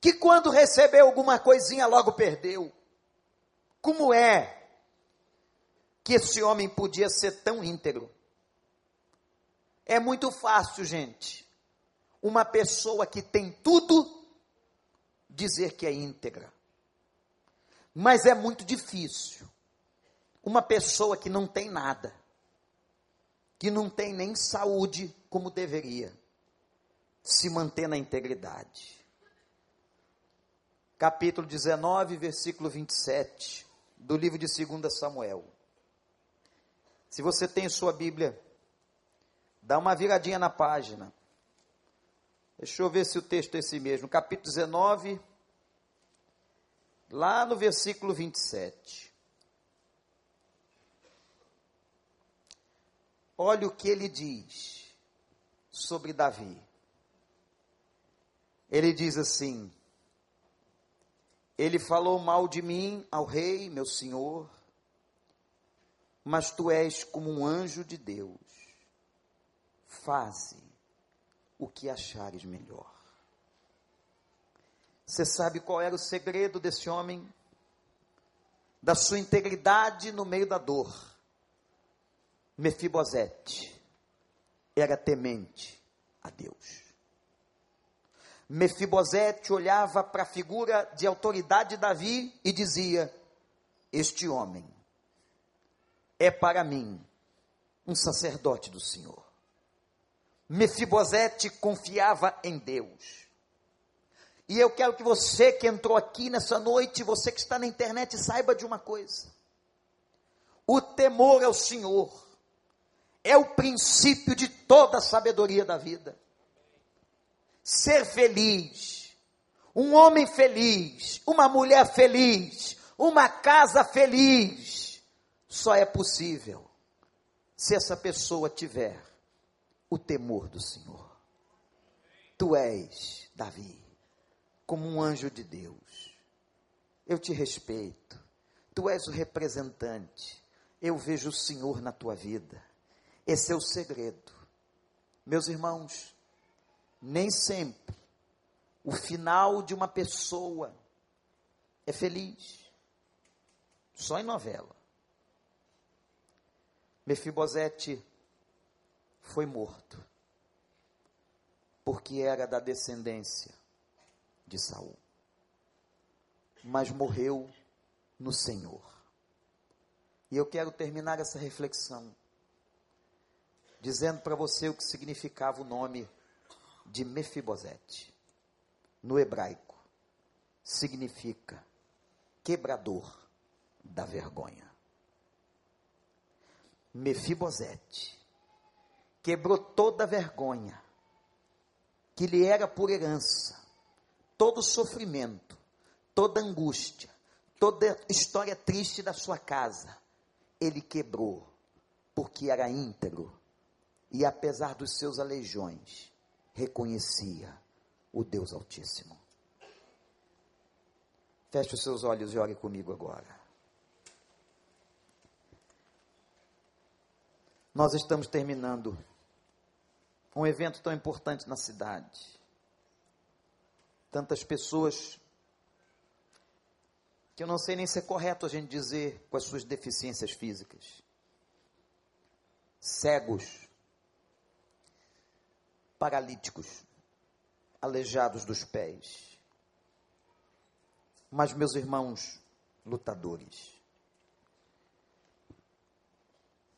[SPEAKER 1] que quando recebeu alguma coisinha logo perdeu. Como é que esse homem podia ser tão íntegro? É muito fácil, gente. Uma pessoa que tem tudo dizer que é íntegra. Mas é muito difícil. Uma pessoa que não tem nada, que não tem nem saúde como deveria, se manter na integridade. Capítulo 19, versículo 27 do livro de 2 Samuel. Se você tem sua Bíblia, dá uma viradinha na página. Deixa eu ver se o texto é esse mesmo. Capítulo 19, lá no versículo 27. Olha o que ele diz sobre Davi. Ele diz assim: Ele falou mal de mim ao rei, meu senhor, mas tu és como um anjo de Deus. Faze o que achares melhor. Você sabe qual era o segredo desse homem? Da sua integridade no meio da dor. Mefibosete era temente a Deus. Mefibosete olhava para a figura de autoridade de Davi e dizia: Este homem é para mim um sacerdote do Senhor. Mefibosete confiava em Deus. E eu quero que você que entrou aqui nessa noite, você que está na internet, saiba de uma coisa: o temor ao Senhor é o princípio de toda a sabedoria da vida. Ser feliz, um homem feliz, uma mulher feliz, uma casa feliz, só é possível se essa pessoa tiver o temor do Senhor. Tu és Davi como um anjo de Deus. Eu te respeito. Tu és o representante. Eu vejo o Senhor na tua vida. Esse é o segredo. Meus irmãos, nem sempre o final de uma pessoa é feliz. Só em novela. Mefibosete foi morto porque era da descendência de Saul. Mas morreu no Senhor. E eu quero terminar essa reflexão dizendo para você o que significava o nome de Mefibosete. No hebraico, significa quebrador da vergonha. Mefibosete quebrou toda a vergonha que lhe era por herança todo sofrimento, toda angústia, toda história triste da sua casa, ele quebrou, porque era íntegro e, apesar dos seus aleijões, reconhecia o Deus Altíssimo. Feche os seus olhos e ore comigo agora. Nós estamos terminando um evento tão importante na cidade tantas pessoas que eu não sei nem se é correto a gente dizer com as suas deficiências físicas. Cegos, paralíticos, aleijados dos pés. Mas, meus irmãos, lutadores.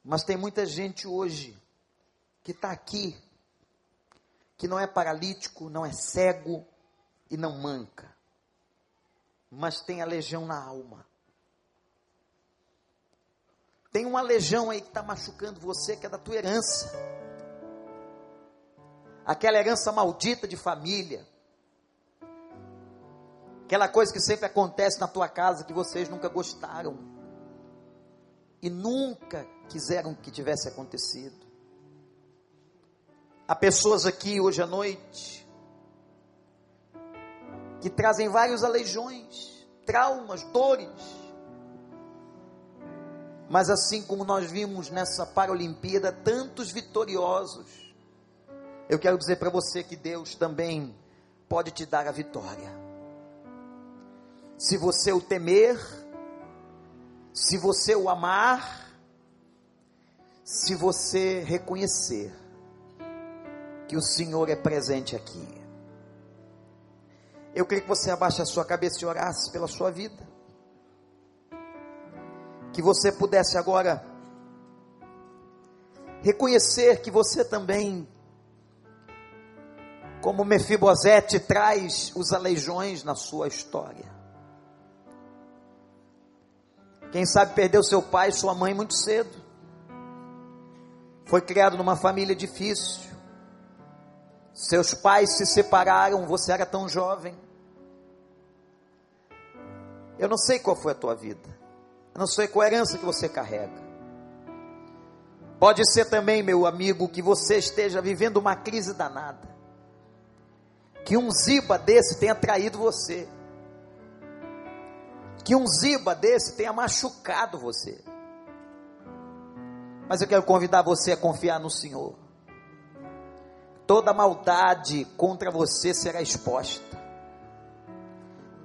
[SPEAKER 1] Mas tem muita gente hoje que está aqui, que não é paralítico, não é cego e não manca, mas tem a legião na alma. Tem uma legião aí que está machucando você, que é da tua herança. Aquela herança maldita de família. Aquela coisa que sempre acontece na tua casa que vocês nunca gostaram. E nunca quiseram que tivesse acontecido. Há pessoas aqui hoje à noite que trazem vários aleijões, traumas, dores. Mas assim como nós vimos nessa Paralimpíada tantos vitoriosos, eu quero dizer para você que Deus também pode te dar a vitória. Se você o temer, se você o amar, se você reconhecer que o Senhor é presente aqui. Eu queria que você abaixe a sua cabeça e orasse pela sua vida. Que você pudesse agora reconhecer que você também, como Mefibosete, traz os aleijões na sua história. Quem sabe perdeu seu pai e sua mãe muito cedo foi criado numa família difícil. Seus pais se separaram, você era tão jovem. Eu não sei qual foi a tua vida. Eu não sei qual a herança que você carrega. Pode ser também, meu amigo, que você esteja vivendo uma crise danada. Que um ziba desse tenha traído você. Que um ziba desse tenha machucado você. Mas eu quero convidar você a confiar no Senhor. Toda maldade contra você será exposta.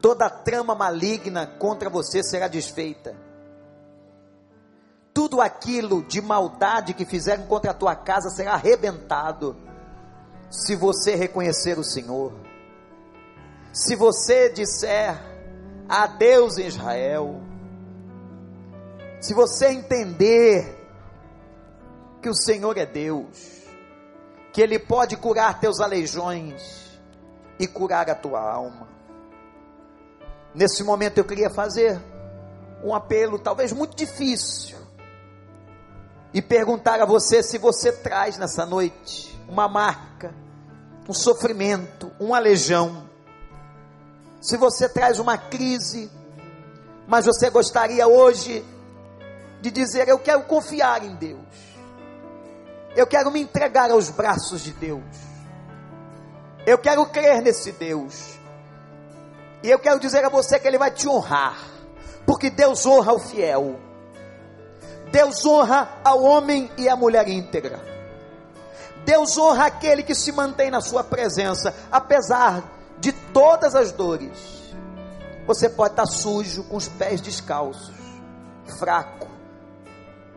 [SPEAKER 1] Toda trama maligna contra você será desfeita. Tudo aquilo de maldade que fizeram contra a tua casa será arrebentado. Se você reconhecer o Senhor. Se você disser adeus Israel. Se você entender que o Senhor é Deus, que Ele pode curar teus aleijões e curar a tua alma. Nesse momento eu queria fazer um apelo, talvez muito difícil, e perguntar a você se você traz nessa noite uma marca, um sofrimento, um aleijão, se você traz uma crise, mas você gostaria hoje de dizer: Eu quero confiar em Deus. Eu quero me entregar aos braços de Deus. Eu quero crer nesse Deus. E eu quero dizer a você que Ele vai te honrar. Porque Deus honra o fiel. Deus honra ao homem e à mulher íntegra. Deus honra aquele que se mantém na sua presença, apesar de todas as dores. Você pode estar sujo, com os pés descalços, fraco,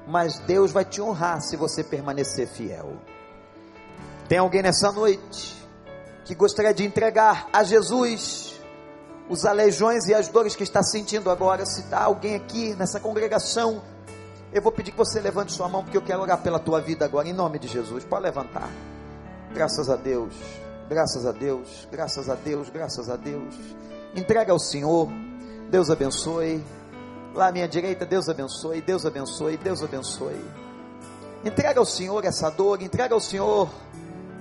[SPEAKER 1] mas Deus vai te honrar se você permanecer fiel. Tem alguém nessa noite que gostaria de entregar a Jesus os aleijões e as dores que está sentindo agora? Se está alguém aqui nessa congregação, eu vou pedir que você levante sua mão, porque eu quero orar pela tua vida agora, em nome de Jesus. Pode levantar. Graças a Deus, graças a Deus, graças a Deus, graças a Deus. Entrega ao Senhor. Deus abençoe. Lá à minha direita, Deus abençoe, Deus abençoe, Deus abençoe. Entrega ao Senhor essa dor, entrega ao Senhor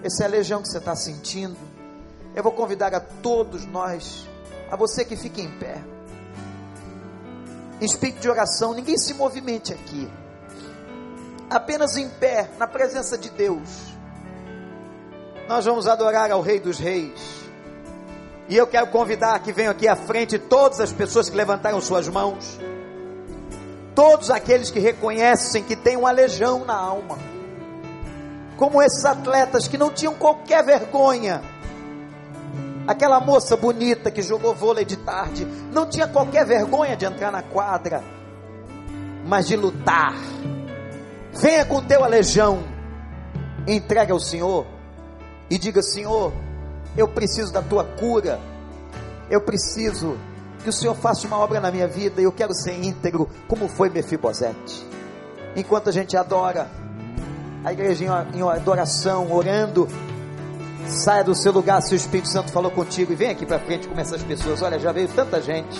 [SPEAKER 1] essa legião que você está sentindo. Eu vou convidar a todos nós, a você que fique em pé, espírito de oração, ninguém se movimente aqui, apenas em pé, na presença de Deus. Nós vamos adorar ao Rei dos Reis. E eu quero convidar que venham aqui à frente todas as pessoas que levantaram suas mãos todos aqueles que reconhecem que tem uma legião na alma, como esses atletas que não tinham qualquer vergonha Aquela moça bonita que jogou vôlei de tarde, não tinha qualquer vergonha de entrar na quadra, mas de lutar. Venha com teu aleijão, entregue ao Senhor e diga: Senhor, eu preciso da tua cura, eu preciso que o Senhor faça uma obra na minha vida, eu quero ser íntegro, como foi Mefibosete. Enquanto a gente adora, a igreja em adoração, orando, saia do seu lugar se o Espírito Santo falou contigo e vem aqui para frente com essas pessoas. Olha, já veio tanta gente.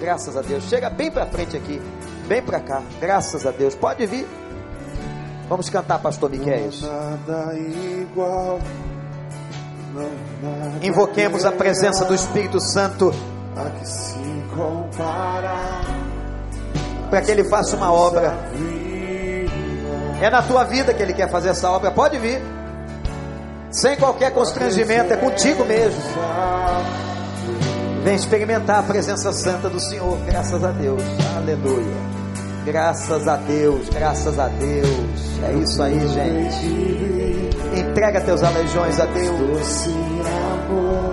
[SPEAKER 1] Graças a Deus. Chega bem para frente aqui, bem para cá. Graças a Deus. Pode vir. Vamos cantar, pastor Miquel. Nada igual. Invoquemos a presença do Espírito Santo para que ele faça uma obra. É na tua vida que ele quer fazer essa obra. Pode vir, sem qualquer constrangimento, é contigo mesmo. Vem experimentar a presença santa do Senhor. Graças a Deus. Aleluia. Graças a Deus, graças a Deus. É isso aí, gente. Entrega teus aleijões a Deus.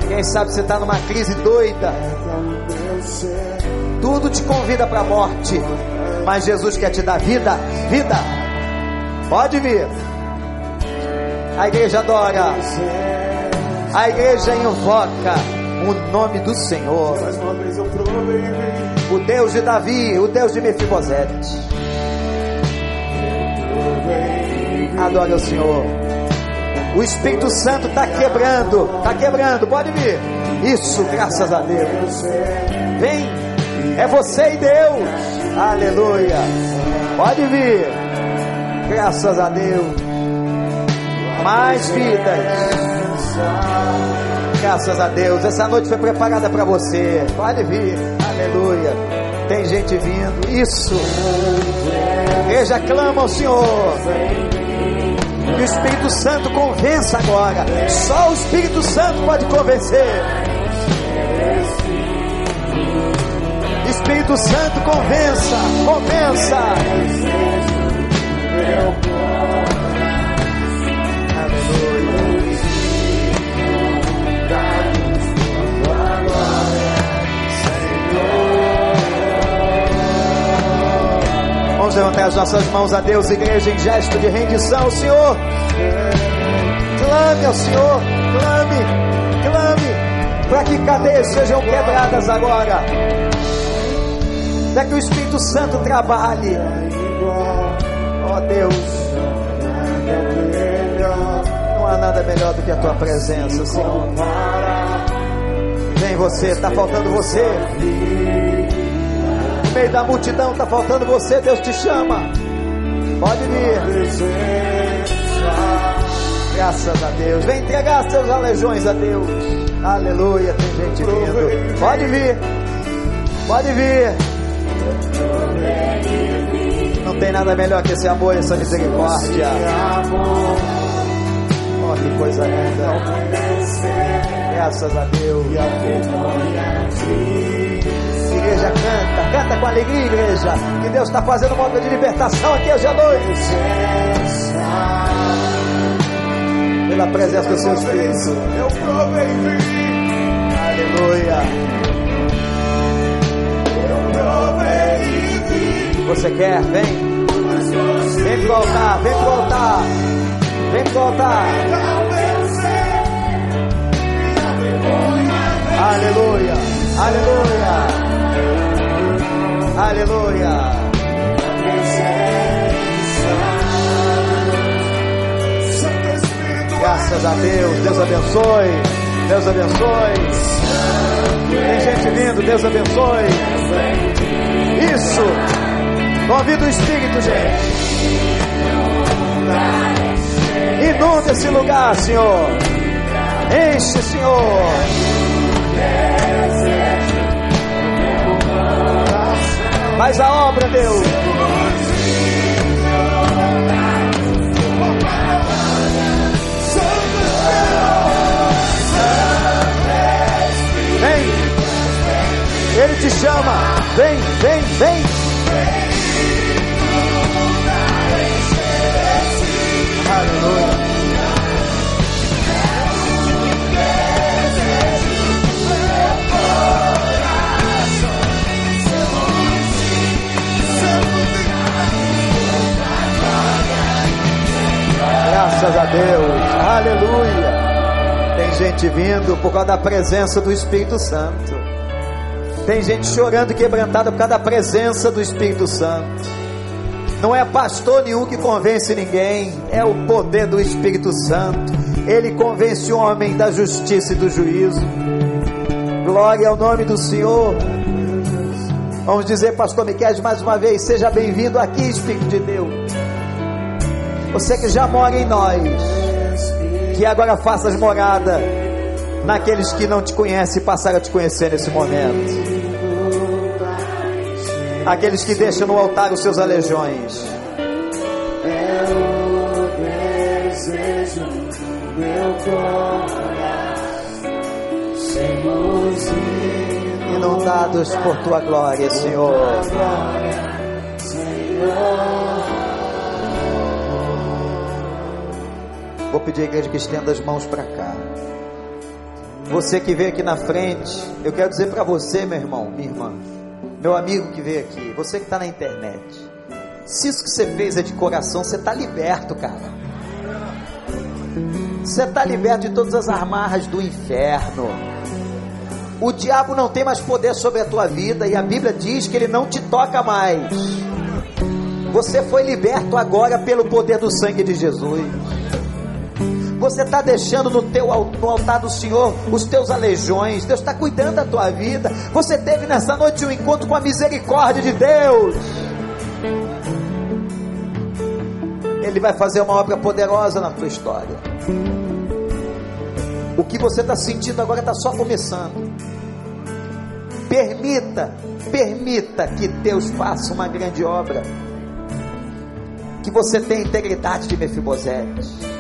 [SPEAKER 1] Quem sabe você está numa crise doida. Tudo te convida para a morte. Mas Jesus quer te dar vida, vida. Pode vir. A igreja adora. A igreja invoca o nome do Senhor. O Deus de Davi, o Deus de Mefibosete. Adore o Senhor. O Espírito Santo está quebrando, está quebrando, pode vir. Isso, graças a Deus. Vem, é você e Deus. Aleluia. Pode vir. Graças a Deus. Mais vidas. Graças a Deus. Essa noite foi preparada para você. Pode vir. Aleluia. Tem gente vindo. Isso. Igreja clama ao Senhor. Que o Espírito Santo convença agora. Só o Espírito Santo pode convencer. Espírito Santo convença, convença. Vamos levantar as nossas mãos a Deus, igreja, em gesto de rendição, Senhor. Clame ao Senhor, clame, clame, para que cadeias sejam quebradas agora. Para que o Espírito Santo trabalhe. Ó oh, Deus, não há nada melhor do que a tua presença, Senhor. Vem você, está faltando você meio da multidão, está faltando você, Deus te chama. Pode vir. Graças a Deus. Vem entregar seus aleijões a Deus. Aleluia. Tem gente vindo. Pode vir. Pode vir. Não tem nada melhor que esse amor e essa misericórdia. Oh, que coisa linda. Graças a Deus igreja, canta, canta com alegria, igreja. Que Deus está fazendo uma obra de libertação aqui hoje à noite. Pela presença dos seus filhos. Eu provei Aleluia. Eu provei Você quer? Vem. Vem pro altar, vem pro altar. Vem pro altar. Aleluia. Aleluia. Aleluia. Graças a Deus. Deus abençoe. Deus abençoe. Tem gente vindo. Deus abençoe. Isso. Convida o Espírito, gente. Inunda esse lugar, Senhor. Enche, Senhor. Faz a obra, Deus. Vem. Ele te chama. Vem, vem, vem. Aleluia. A Deus. Aleluia. Tem gente vindo por causa da presença do Espírito Santo. Tem gente chorando e quebrantada por causa da presença do Espírito Santo. Não é pastor nenhum que convence ninguém, é o poder do Espírito Santo. Ele convence o homem da justiça e do juízo. Glória ao nome do Senhor. Vamos dizer, pastor Miquel, mais uma vez, seja bem-vindo aqui, Espírito de Deus. Você que já mora em nós, que agora faças morada naqueles que não te conhecem e passaram a te conhecer nesse momento. Aqueles que deixam no altar os seus aleijões. É o desejo do meu coração, inundados por tua glória, Senhor. Vou pedir à igreja que estenda as mãos para cá. Você que veio aqui na frente, eu quero dizer para você, meu irmão, minha irmã meu amigo que veio aqui, você que está na internet, se isso que você fez é de coração, você está liberto, cara. Você está liberto de todas as amarras do inferno. O diabo não tem mais poder sobre a tua vida e a Bíblia diz que ele não te toca mais. Você foi liberto agora pelo poder do sangue de Jesus. Você está deixando no teu no altar do Senhor os teus aleijões. Deus está cuidando da tua vida. Você teve nessa noite um encontro com a misericórdia de Deus. Ele vai fazer uma obra poderosa na tua história. O que você está sentindo agora está só começando. Permita, permita que Deus faça uma grande obra. Que você tenha integridade de Mefibosete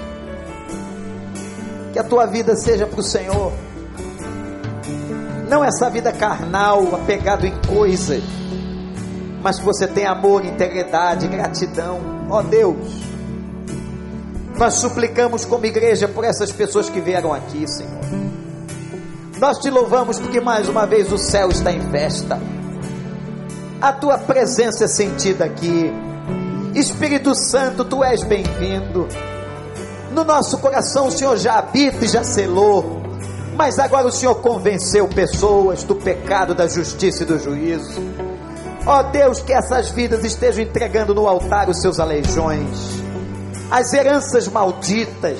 [SPEAKER 1] que a tua vida seja para o Senhor. Não essa vida carnal, apegado em coisas, mas que você tenha amor, integridade, gratidão. Ó oh, Deus, nós suplicamos como igreja por essas pessoas que vieram aqui, Senhor. Nós te louvamos porque mais uma vez o céu está em festa. A tua presença é sentida aqui. Espírito Santo, tu és bem-vindo. No nosso coração o Senhor já habita e já selou. Mas agora o Senhor convenceu pessoas do pecado, da justiça e do juízo. Ó oh Deus, que essas vidas estejam entregando no altar os seus aleijões, as heranças malditas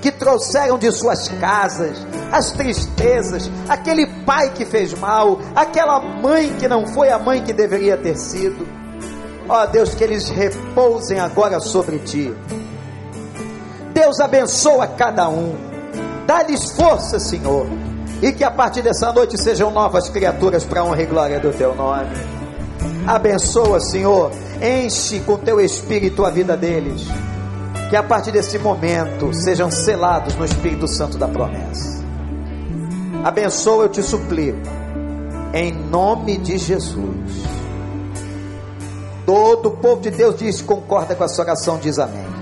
[SPEAKER 1] que trouxeram de suas casas, as tristezas, aquele pai que fez mal, aquela mãe que não foi a mãe que deveria ter sido. Ó oh Deus, que eles repousem agora sobre ti Deus abençoa cada um. Dá-lhes força, Senhor. E que a partir dessa noite sejam novas criaturas para a honra e glória do teu nome. Abençoa, Senhor. Enche com teu espírito a vida deles. Que a partir desse momento sejam selados no Espírito Santo da promessa. Abençoa, eu te suplico. Em nome de Jesus. Todo o povo de Deus diz, concorda com a sua oração, diz amém.